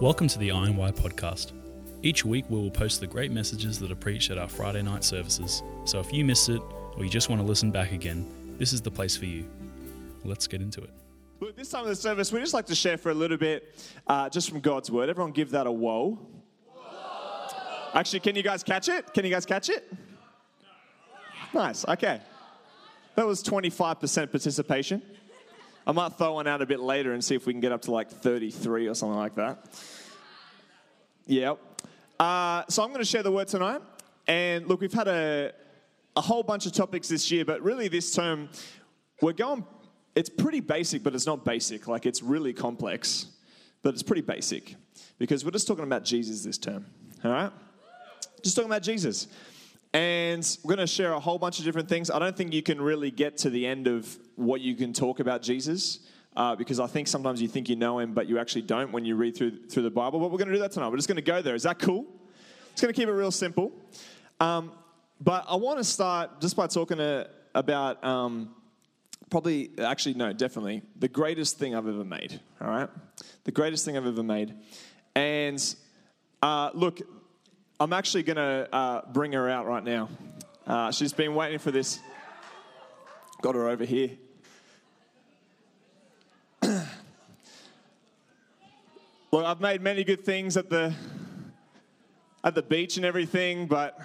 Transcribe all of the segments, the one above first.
Welcome to the INY podcast. Each week we will post the great messages that are preached at our Friday night services. So if you missed it or you just want to listen back again, this is the place for you. Let's get into it. Look, this time of the service, we just like to share for a little bit uh, just from God's word. Everyone give that a whoa. Actually, can you guys catch it? Can you guys catch it? Nice, okay. That was 25% participation. I might throw one out a bit later and see if we can get up to like 33 or something like that. Yep. Uh, so I'm going to share the word tonight. And look, we've had a, a whole bunch of topics this year, but really this term, we're going, it's pretty basic, but it's not basic. Like it's really complex, but it's pretty basic because we're just talking about Jesus this term. All right? Just talking about Jesus. And we're going to share a whole bunch of different things. I don't think you can really get to the end of what you can talk about Jesus uh, because I think sometimes you think you know him, but you actually don't when you read through, through the Bible. But we're going to do that tonight. We're just going to go there. Is that cool? It's going to keep it real simple. Um, but I want to start just by talking to, uh, about um, probably, actually, no, definitely, the greatest thing I've ever made. All right? The greatest thing I've ever made. And uh, look, I'm actually going to uh, bring her out right now. Uh, she's been waiting for this. Got her over here. Look, I've made many good things at the at the beach and everything, but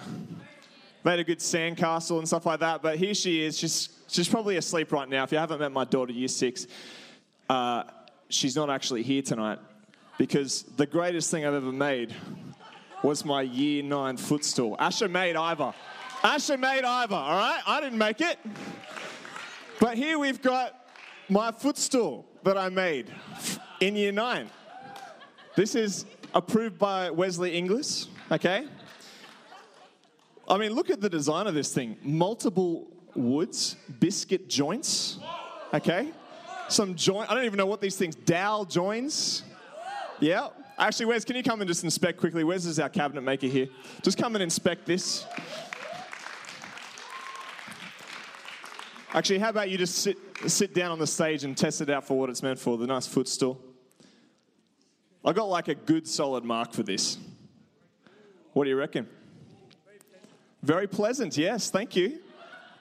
made a good sandcastle and stuff like that. But here she is. She's she's probably asleep right now. If you haven't met my daughter, year six, uh, she's not actually here tonight because the greatest thing I've ever made was my year nine footstool. Asher made Ivor. Asher made Ivor, all right? I didn't make it. But here we've got my footstool that I made in year nine. This is approved by Wesley Inglis, okay? I mean, look at the design of this thing. Multiple woods, biscuit joints, okay? Some joint, I don't even know what these things, dowel joints. Yeah, Actually, Wes, can you come and just inspect quickly? Wes is our cabinet maker here. Just come and inspect this. Actually, how about you just sit, sit down on the stage and test it out for what it's meant for, the nice footstool. I got like a good solid mark for this. What do you reckon? Very pleasant, yes, thank you.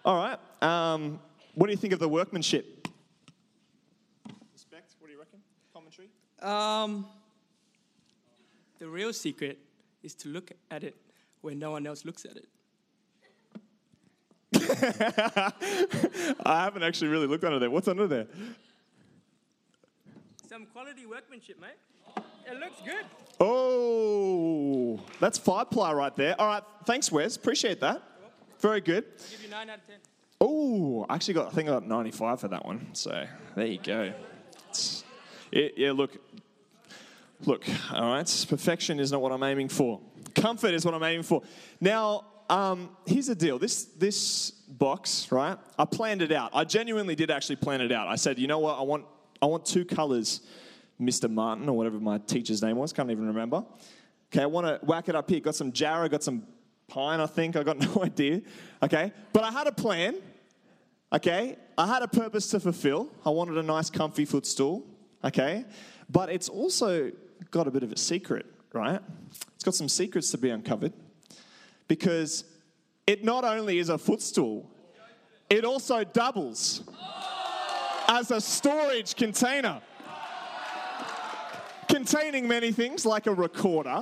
All right. Um, what do you think of the workmanship? Respect, what do you reckon? Commentary? Um, the real secret is to look at it when no one else looks at it. I haven't actually really looked under there. What's under there? Some quality workmanship, mate. It looks good. Oh, that's five ply right there. All right, thanks, Wes. Appreciate that. Very good. I'll give you nine out of ten. Oh, I actually got. I think I got 95 for that one. So there you go. It, yeah, look, Look, all right, perfection is not what I'm aiming for. Comfort is what I'm aiming for. Now, um, here's the deal. This this box, right? I planned it out. I genuinely did actually plan it out. I said, you know what? I want I want two colors, Mr. Martin or whatever my teacher's name was. Can't even remember. Okay, I want to whack it up here. Got some jarrah, got some pine. I think I got no idea. Okay, but I had a plan. Okay, I had a purpose to fulfill. I wanted a nice, comfy footstool. Okay, but it's also got a bit of a secret, right? It's got some secrets to be uncovered because it not only is a footstool, it also doubles as a storage container containing many things like a recorder.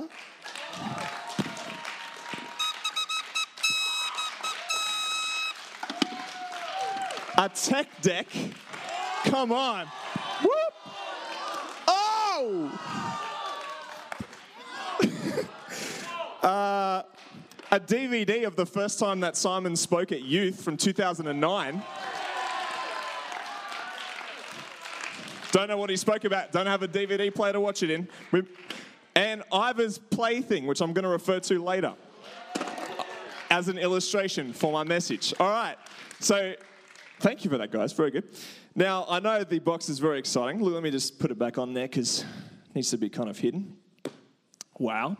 A tech deck. Come on. Whoop. Oh! Uh, a DVD of the first time that Simon spoke at youth from 2009. Don't know what he spoke about. Don't have a DVD player to watch it in. And Ivor's plaything, which I'm going to refer to later as an illustration for my message. All right. So thank you for that, guys. Very good. Now, I know the box is very exciting. Let me just put it back on there because it needs to be kind of hidden. Wow.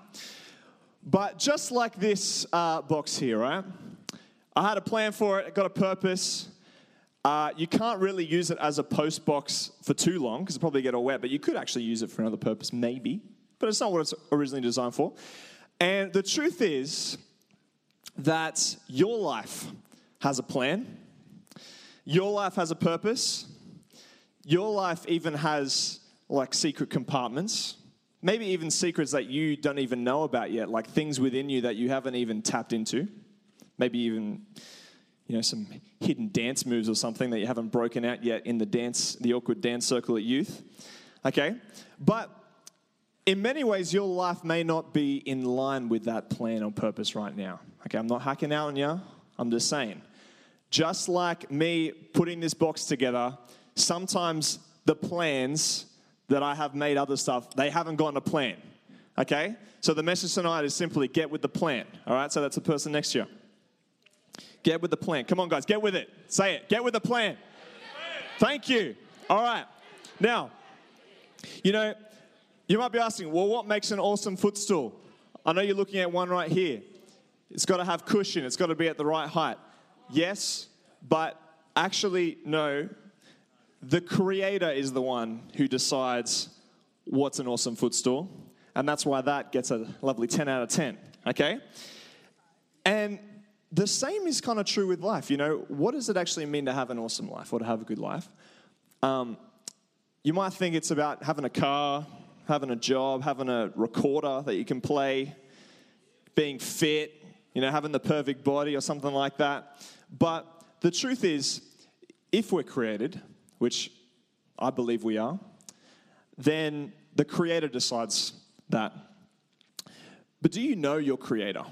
But just like this uh, box here, right? I had a plan for it, it got a purpose. Uh, you can't really use it as a post box for too long because it'll probably get all wet, but you could actually use it for another purpose, maybe. but it's not what it's originally designed for. And the truth is that your life has a plan, your life has a purpose, your life even has like secret compartments. Maybe even secrets that you don't even know about yet, like things within you that you haven't even tapped into. Maybe even you know, some hidden dance moves or something that you haven't broken out yet in the dance, the awkward dance circle at youth. Okay? But in many ways, your life may not be in line with that plan or purpose right now. Okay, I'm not hacking out on you. I'm just saying. Just like me putting this box together, sometimes the plans that I have made other stuff, they haven't gone to plan. Okay? So the message tonight is simply get with the plan. All right? So that's the person next to you. Get with the plan. Come on, guys, get with it. Say it. Get with the plan. Thank you. All right. Now, you know, you might be asking, well, what makes an awesome footstool? I know you're looking at one right here. It's got to have cushion, it's got to be at the right height. Yes, but actually, no. The creator is the one who decides what's an awesome footstool. And that's why that gets a lovely 10 out of 10. Okay? And the same is kind of true with life. You know, what does it actually mean to have an awesome life or to have a good life? Um, you might think it's about having a car, having a job, having a recorder that you can play, being fit, you know, having the perfect body or something like that. But the truth is, if we're created, which I believe we are, then the Creator decides that. But do you know your Creator?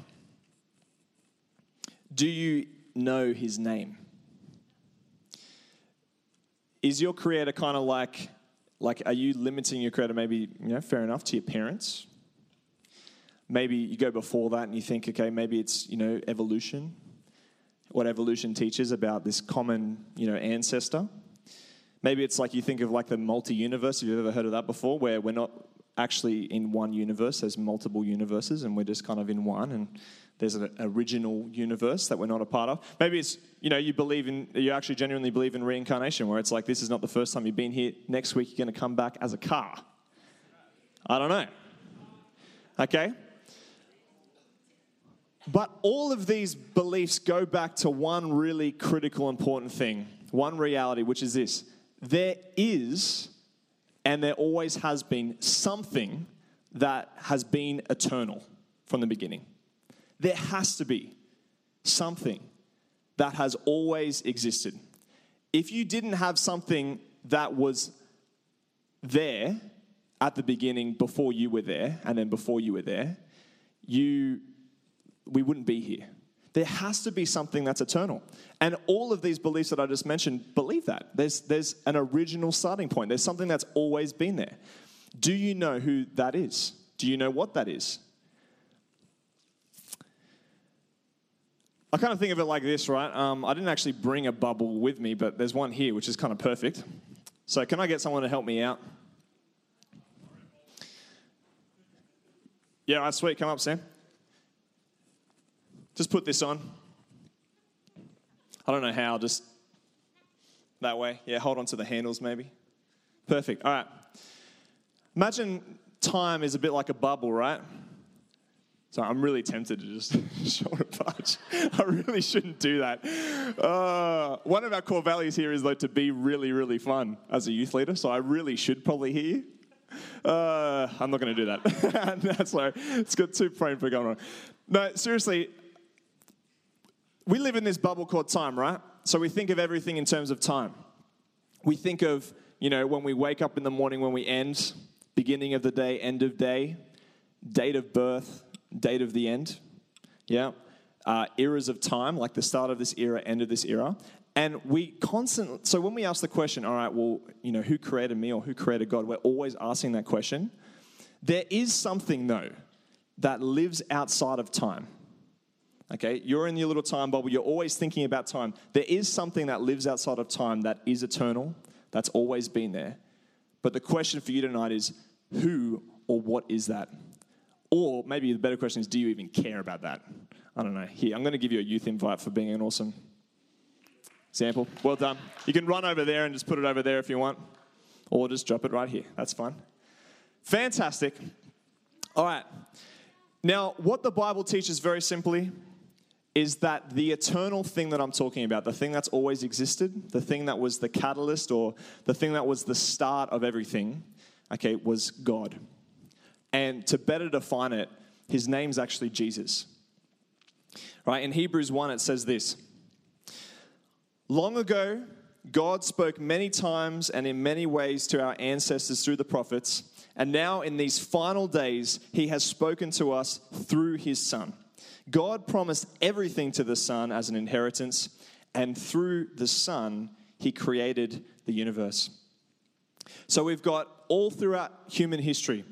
Do you know his name? Is your creator kind of like, like, are you limiting your creator maybe, you know, fair enough, to your parents? Maybe you go before that and you think, okay, maybe it's, you know, evolution, what evolution teaches about this common, you know, ancestor. Maybe it's like you think of like the multi universe, if you've ever heard of that before, where we're not actually in one universe, there's multiple universes, and we're just kind of in one. And there's an original universe that we're not a part of. Maybe it's, you know, you believe in, you actually genuinely believe in reincarnation, where it's like, this is not the first time you've been here. Next week, you're going to come back as a car. I don't know. Okay? But all of these beliefs go back to one really critical, important thing, one reality, which is this there is, and there always has been, something that has been eternal from the beginning there has to be something that has always existed. If you didn't have something that was there at the beginning before you were there, and then before you were there, you we wouldn't be here. There has to be something that's eternal. And all of these beliefs that I just mentioned believe that. There's, there's an original starting point, there's something that's always been there. Do you know who that is? Do you know what that is? I kind of think of it like this, right? Um, I didn't actually bring a bubble with me, but there's one here, which is kind of perfect. So, can I get someone to help me out? Yeah, right, sweet. Come up, Sam. Just put this on. I don't know how, just that way. Yeah, hold on to the handles maybe. Perfect. All right. Imagine time is a bit like a bubble, right? So I'm really tempted to just shoulder barge. I really shouldn't do that. Uh, one of our core values here is though to be really, really fun as a youth leader. So I really should probably hear. Uh, I'm not going to do that. That's why it's got two praying for going on. No, seriously, we live in this bubble called time, right? So we think of everything in terms of time. We think of, you know, when we wake up in the morning, when we end, beginning of the day, end of day, date of birth, date of the end. Yeah. Uh, eras of time, like the start of this era, end of this era. And we constantly, so when we ask the question, all right, well, you know, who created me or who created God, we're always asking that question. There is something, though, that lives outside of time. Okay, you're in your little time bubble, you're always thinking about time. There is something that lives outside of time that is eternal, that's always been there. But the question for you tonight is who or what is that? Or maybe the better question is, do you even care about that? I don't know. Here, I'm going to give you a youth invite for being an awesome example. Well done. You can run over there and just put it over there if you want, or just drop it right here. That's fine. Fantastic. All right. Now, what the Bible teaches very simply is that the eternal thing that I'm talking about, the thing that's always existed, the thing that was the catalyst or the thing that was the start of everything, okay, was God. And to better define it, his name's actually Jesus. Right? In Hebrews 1, it says this Long ago, God spoke many times and in many ways to our ancestors through the prophets, and now in these final days, he has spoken to us through his Son. God promised everything to the Son as an inheritance, and through the Son, he created the universe. So we've got all throughout human history,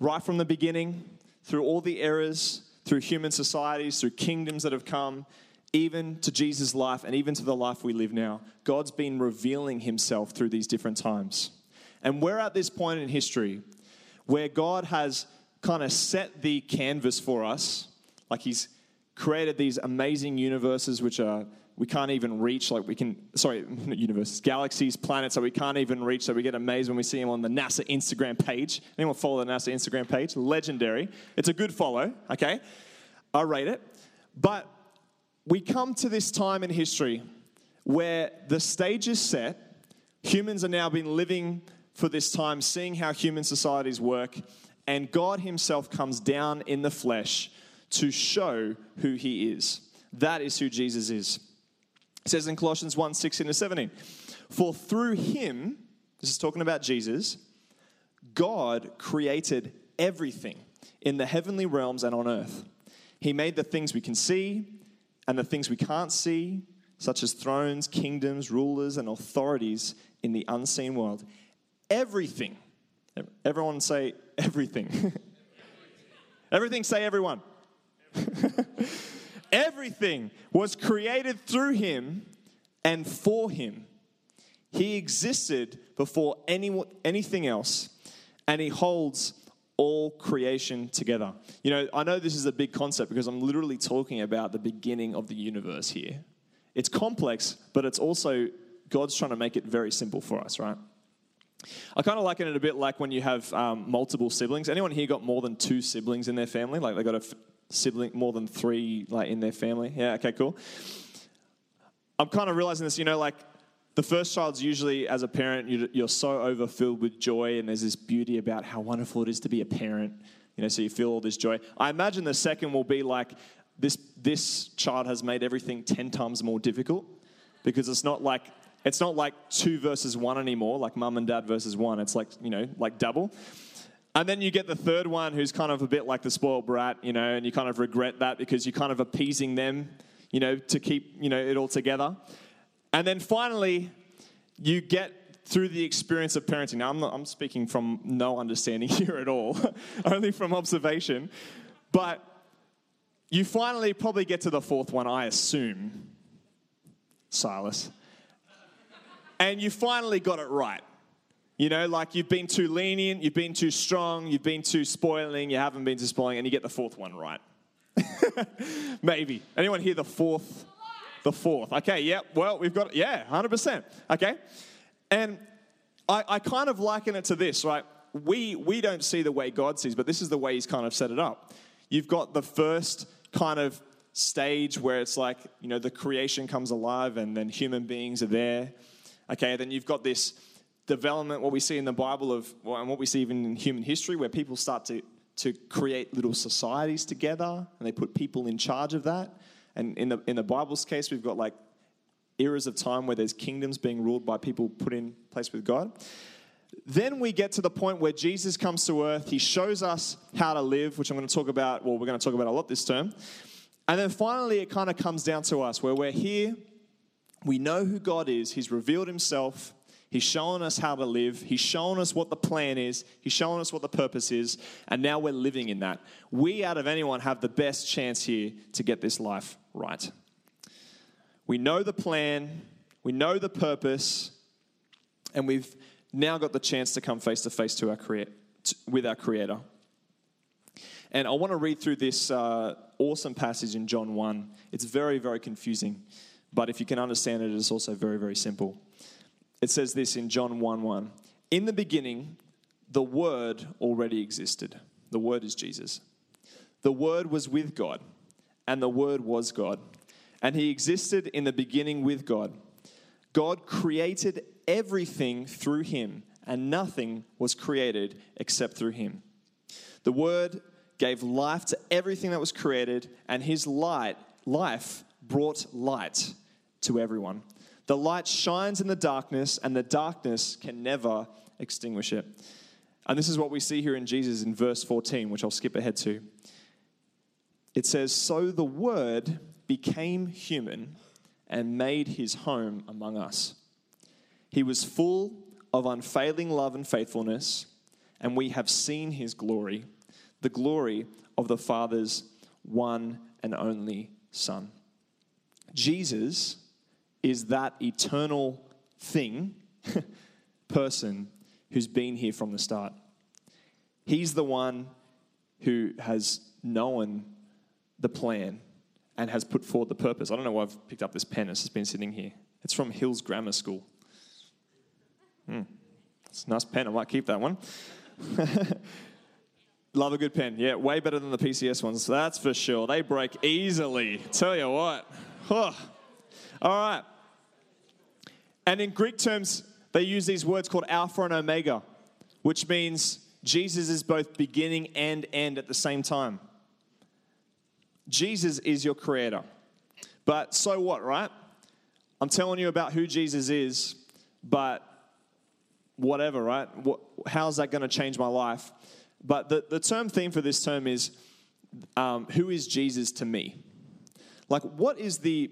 right from the beginning, through all the eras, through human societies, through kingdoms that have come, even to Jesus' life and even to the life we live now. God's been revealing himself through these different times. And we're at this point in history where God has kind of set the canvas for us, like He's created these amazing universes which are we can't even reach like we can sorry universes galaxies planets that we can't even reach so we get amazed when we see them on the nasa instagram page. Anyone follow the nasa instagram page? Legendary. It's a good follow okay? I rate it. But we come to this time in history where the stage is set. Humans are now been living for this time seeing how human societies work and god himself comes down in the flesh to show who he is. That is who jesus is it says in Colossians 1 16 to 17, For through him, this is talking about Jesus, God created everything in the heavenly realms and on earth. He made the things we can see and the things we can't see, such as thrones, kingdoms, rulers, and authorities in the unseen world. Everything. Everyone say everything. everything, say everyone. Everything was created through him and for him. He existed before any, anything else, and he holds all creation together. You know, I know this is a big concept because I'm literally talking about the beginning of the universe here. It's complex, but it's also God's trying to make it very simple for us, right? I kind of liken it a bit like when you have um, multiple siblings. Anyone here got more than two siblings in their family? Like they got a sibling, more than three like in their family. Yeah, okay, cool. I'm kind of realizing this, you know, like the first child's usually, as a parent, you're so overfilled with joy, and there's this beauty about how wonderful it is to be a parent. You know, so you feel all this joy. I imagine the second will be like this. This child has made everything ten times more difficult because it's not like it's not like two versus one anymore, like mum and dad versus one. It's like you know, like double. And then you get the third one who's kind of a bit like the spoiled brat, you know, and you kind of regret that because you're kind of appeasing them, you know, to keep, you know, it all together. And then finally, you get through the experience of parenting. Now, I'm, not, I'm speaking from no understanding here at all, only from observation. But you finally probably get to the fourth one, I assume, Silas. And you finally got it right. You know, like you've been too lenient, you've been too strong, you've been too spoiling, you haven't been too spoiling, and you get the fourth one right. Maybe. Anyone hear the fourth? The fourth. Okay, yeah, well, we've got, yeah, 100%. Okay. And I, I kind of liken it to this, right? We, we don't see the way God sees, but this is the way He's kind of set it up. You've got the first kind of stage where it's like, you know, the creation comes alive and then human beings are there. Okay, then you've got this development, what we see in the Bible of, and what we see even in human history, where people start to, to create little societies together and they put people in charge of that. And in the, in the Bible's case, we've got like eras of time where there's kingdoms being ruled by people put in place with God. Then we get to the point where Jesus comes to earth. He shows us how to live, which I'm going to talk about. Well, we're going to talk about a lot this term. And then finally, it kind of comes down to us where we're here. We know who God is. He's revealed himself. He's shown us how to live. He's shown us what the plan is. He's shown us what the purpose is. And now we're living in that. We, out of anyone, have the best chance here to get this life right. We know the plan, we know the purpose, and we've now got the chance to come face to face to our with our Creator. And I want to read through this uh, awesome passage in John 1. It's very, very confusing, but if you can understand it, it's also very, very simple. It says this in John 1 1. In the beginning, the Word already existed. The Word is Jesus. The Word was with God, and the Word was God. And He existed in the beginning with God. God created everything through Him, and nothing was created except through Him. The Word gave life to everything that was created, and His light, life, brought light to everyone. The light shines in the darkness, and the darkness can never extinguish it. And this is what we see here in Jesus in verse 14, which I'll skip ahead to. It says, So the Word became human and made his home among us. He was full of unfailing love and faithfulness, and we have seen his glory, the glory of the Father's one and only Son. Jesus is that eternal thing, person who's been here from the start. He's the one who has known the plan and has put forward the purpose. I don't know why I've picked up this pen, it's just been sitting here. It's from Hills Grammar School. Hmm. It's a nice pen, I might keep that one. Love a good pen. Yeah, way better than the PCS ones, that's for sure. They break easily. Tell you what. All right. And in Greek terms, they use these words called Alpha and Omega, which means Jesus is both beginning and end at the same time. Jesus is your creator. But so what, right? I'm telling you about who Jesus is, but whatever, right? How's that going to change my life? But the, the term theme for this term is um, who is Jesus to me? Like, what is the,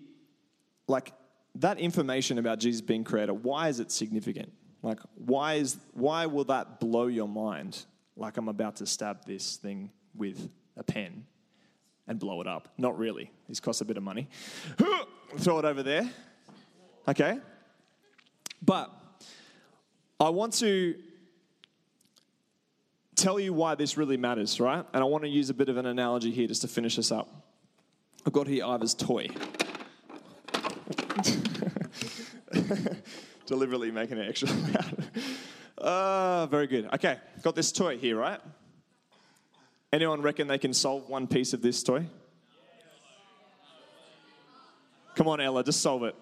like, that information about Jesus being creator, why is it significant? Like, why, is, why will that blow your mind? Like, I'm about to stab this thing with a pen and blow it up. Not really. This costs a bit of money. Throw it over there. Okay? But I want to tell you why this really matters, right? And I want to use a bit of an analogy here just to finish this up. I've got here Ivor's toy. Deliberately making it extra loud. Uh, very good. Okay, got this toy here, right? Anyone reckon they can solve one piece of this toy? Come on, Ella, just solve it.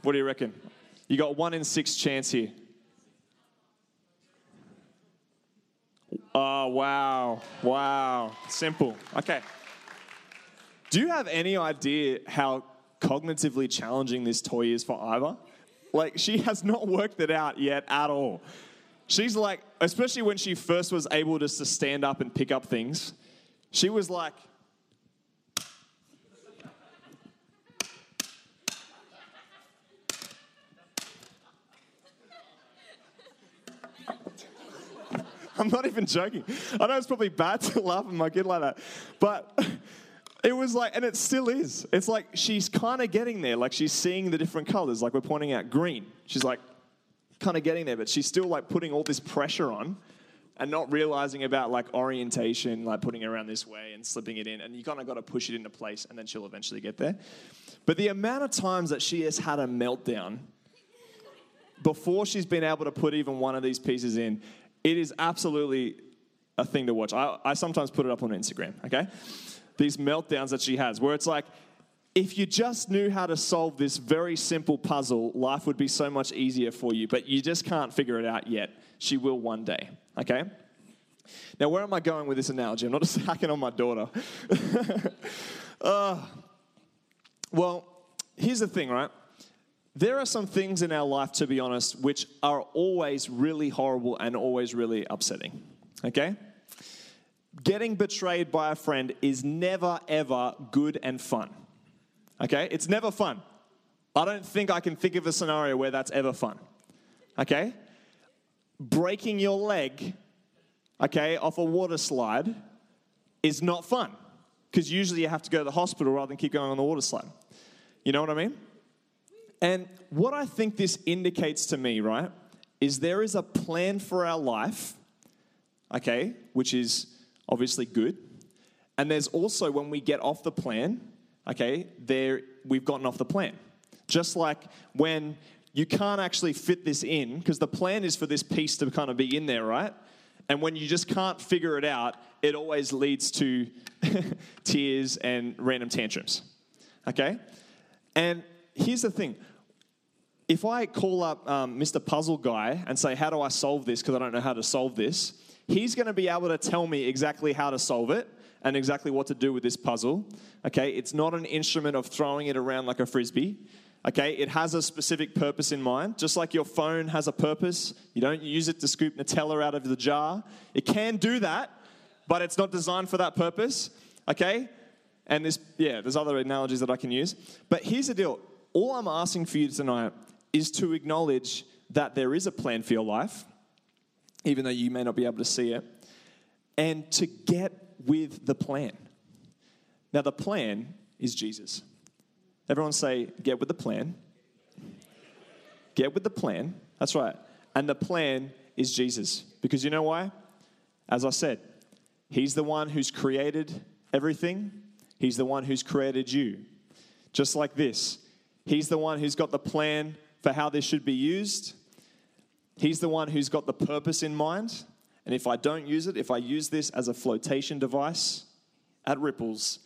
What do you reckon? You got one in six chance here. Oh, wow. Wow. Simple. Okay. Do you have any idea how cognitively challenging this toy is for Ivor? Like, she has not worked it out yet at all. She's like, especially when she first was able just to stand up and pick up things, she was like, I'm not even joking. I know it's probably bad to laugh at my kid like that, but it was like, and it still is. It's like she's kind of getting there. Like she's seeing the different colors. Like we're pointing out green. She's like kind of getting there, but she's still like putting all this pressure on and not realizing about like orientation, like putting it around this way and slipping it in. And you kind of got to push it into place and then she'll eventually get there. But the amount of times that she has had a meltdown before she's been able to put even one of these pieces in, it is absolutely a thing to watch. I, I sometimes put it up on Instagram, okay? These meltdowns that she has, where it's like, if you just knew how to solve this very simple puzzle, life would be so much easier for you, but you just can't figure it out yet. She will one day, okay? Now, where am I going with this analogy? I'm not just hacking on my daughter. uh, well, here's the thing, right? There are some things in our life, to be honest, which are always really horrible and always really upsetting, okay? Getting betrayed by a friend is never, ever good and fun. Okay? It's never fun. I don't think I can think of a scenario where that's ever fun. Okay? Breaking your leg, okay, off a water slide is not fun because usually you have to go to the hospital rather than keep going on the water slide. You know what I mean? And what I think this indicates to me, right, is there is a plan for our life, okay, which is obviously good. And there's also when we get off the plan, okay, there we've gotten off the plan. Just like when you can't actually fit this in, because the plan is for this piece to kind of be in there, right? And when you just can't figure it out, it always leads to tears and random tantrums. Okay? And here's the thing if I call up um, Mr. Puzzle Guy and say, How do I solve this? Because I don't know how to solve this, he's going to be able to tell me exactly how to solve it and exactly what to do with this puzzle. Okay? It's not an instrument of throwing it around like a frisbee. Okay, it has a specific purpose in mind. Just like your phone has a purpose, you don't use it to scoop Nutella out of the jar. It can do that, but it's not designed for that purpose. Okay? And this, yeah, there's other analogies that I can use. But here's the deal all I'm asking for you tonight is to acknowledge that there is a plan for your life, even though you may not be able to see it, and to get with the plan. Now, the plan is Jesus. Everyone say, get with the plan. Get with the plan. That's right. And the plan is Jesus. Because you know why? As I said, He's the one who's created everything, He's the one who's created you. Just like this. He's the one who's got the plan for how this should be used. He's the one who's got the purpose in mind. And if I don't use it, if I use this as a flotation device at ripples,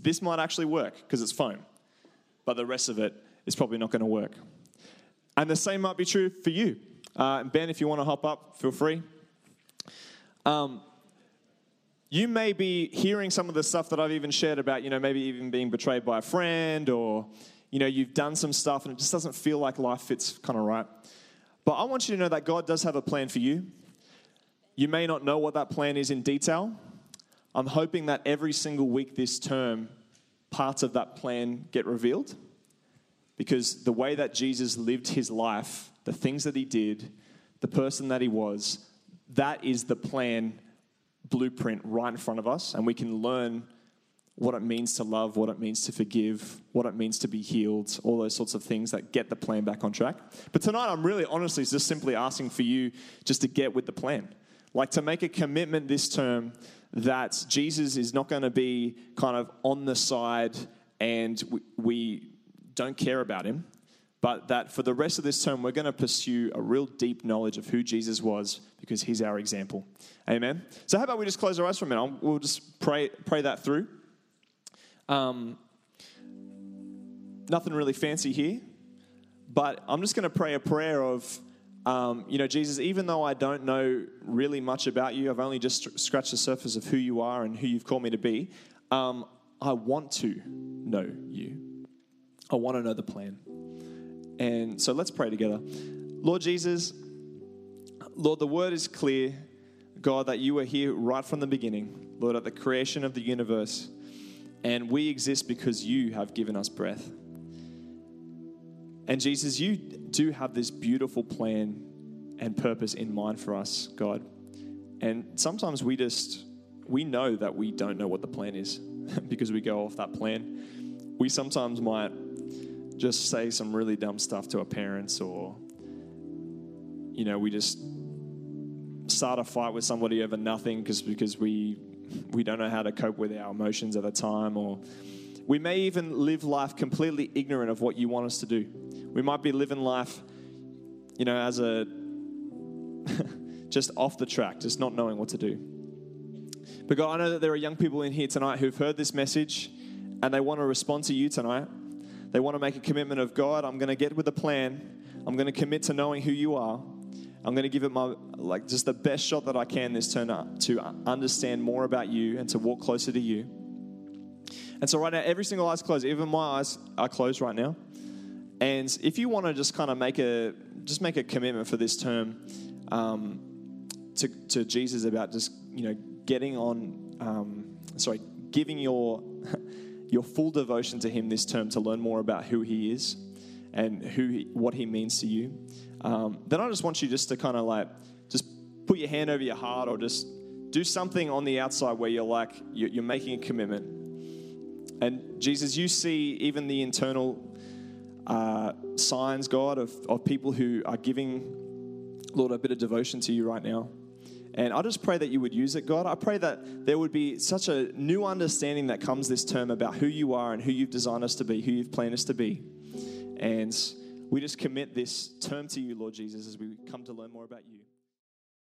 this might actually work because it's foam but the rest of it is probably not going to work. And the same might be true for you. Uh, ben, if you want to hop up, feel free. Um, you may be hearing some of the stuff that I've even shared about, you know, maybe even being betrayed by a friend or, you know, you've done some stuff and it just doesn't feel like life fits kind of right. But I want you to know that God does have a plan for you. You may not know what that plan is in detail. I'm hoping that every single week this term, parts of that plan get revealed. Because the way that Jesus lived his life, the things that he did, the person that he was, that is the plan blueprint right in front of us. And we can learn what it means to love, what it means to forgive, what it means to be healed, all those sorts of things that get the plan back on track. But tonight, I'm really honestly just simply asking for you just to get with the plan. Like to make a commitment this term that Jesus is not going to be kind of on the side and we, we don't care about him, but that for the rest of this term, we're going to pursue a real deep knowledge of who Jesus was because he's our example. Amen. So, how about we just close our eyes for a minute? We'll just pray, pray that through. Um, nothing really fancy here, but I'm just going to pray a prayer of um, you know, Jesus, even though I don't know really much about you, I've only just scratched the surface of who you are and who you've called me to be. Um, I want to know you. I want to know the plan. And so let's pray together. Lord Jesus, Lord, the word is clear, God, that you were here right from the beginning, Lord, at the creation of the universe. And we exist because you have given us breath. And Jesus, you do have this beautiful plan and purpose in mind for us, God. And sometimes we just, we know that we don't know what the plan is because we go off that plan. We sometimes might just say some really dumb stuff to our parents or, you know, we just start a fight with somebody over nothing because because we we don't know how to cope with our emotions at the time or we may even live life completely ignorant of what you want us to do. We might be living life, you know, as a just off the track, just not knowing what to do. But God, I know that there are young people in here tonight who've heard this message and they want to respond to you tonight. They want to make a commitment of God, I'm going to get with a plan. I'm going to commit to knowing who you are. I'm going to give it my like just the best shot that I can this turn up to understand more about you and to walk closer to you. And so right now, every single eye's closed. Even my eyes are closed right now. And if you want to just kind of make a just make a commitment for this term um, to, to Jesus about just you know getting on, um, sorry, giving your your full devotion to Him this term to learn more about who He is and who he, what He means to you, um, then I just want you just to kind of like just put your hand over your heart or just do something on the outside where you're like you're, making a commitment. And Jesus, you see even the internal uh, signs, God, of, of people who are giving, Lord, a bit of devotion to you right now. And I just pray that you would use it, God. I pray that there would be such a new understanding that comes this term about who you are and who you've designed us to be, who you've planned us to be. And we just commit this term to you, Lord Jesus, as we come to learn more about you.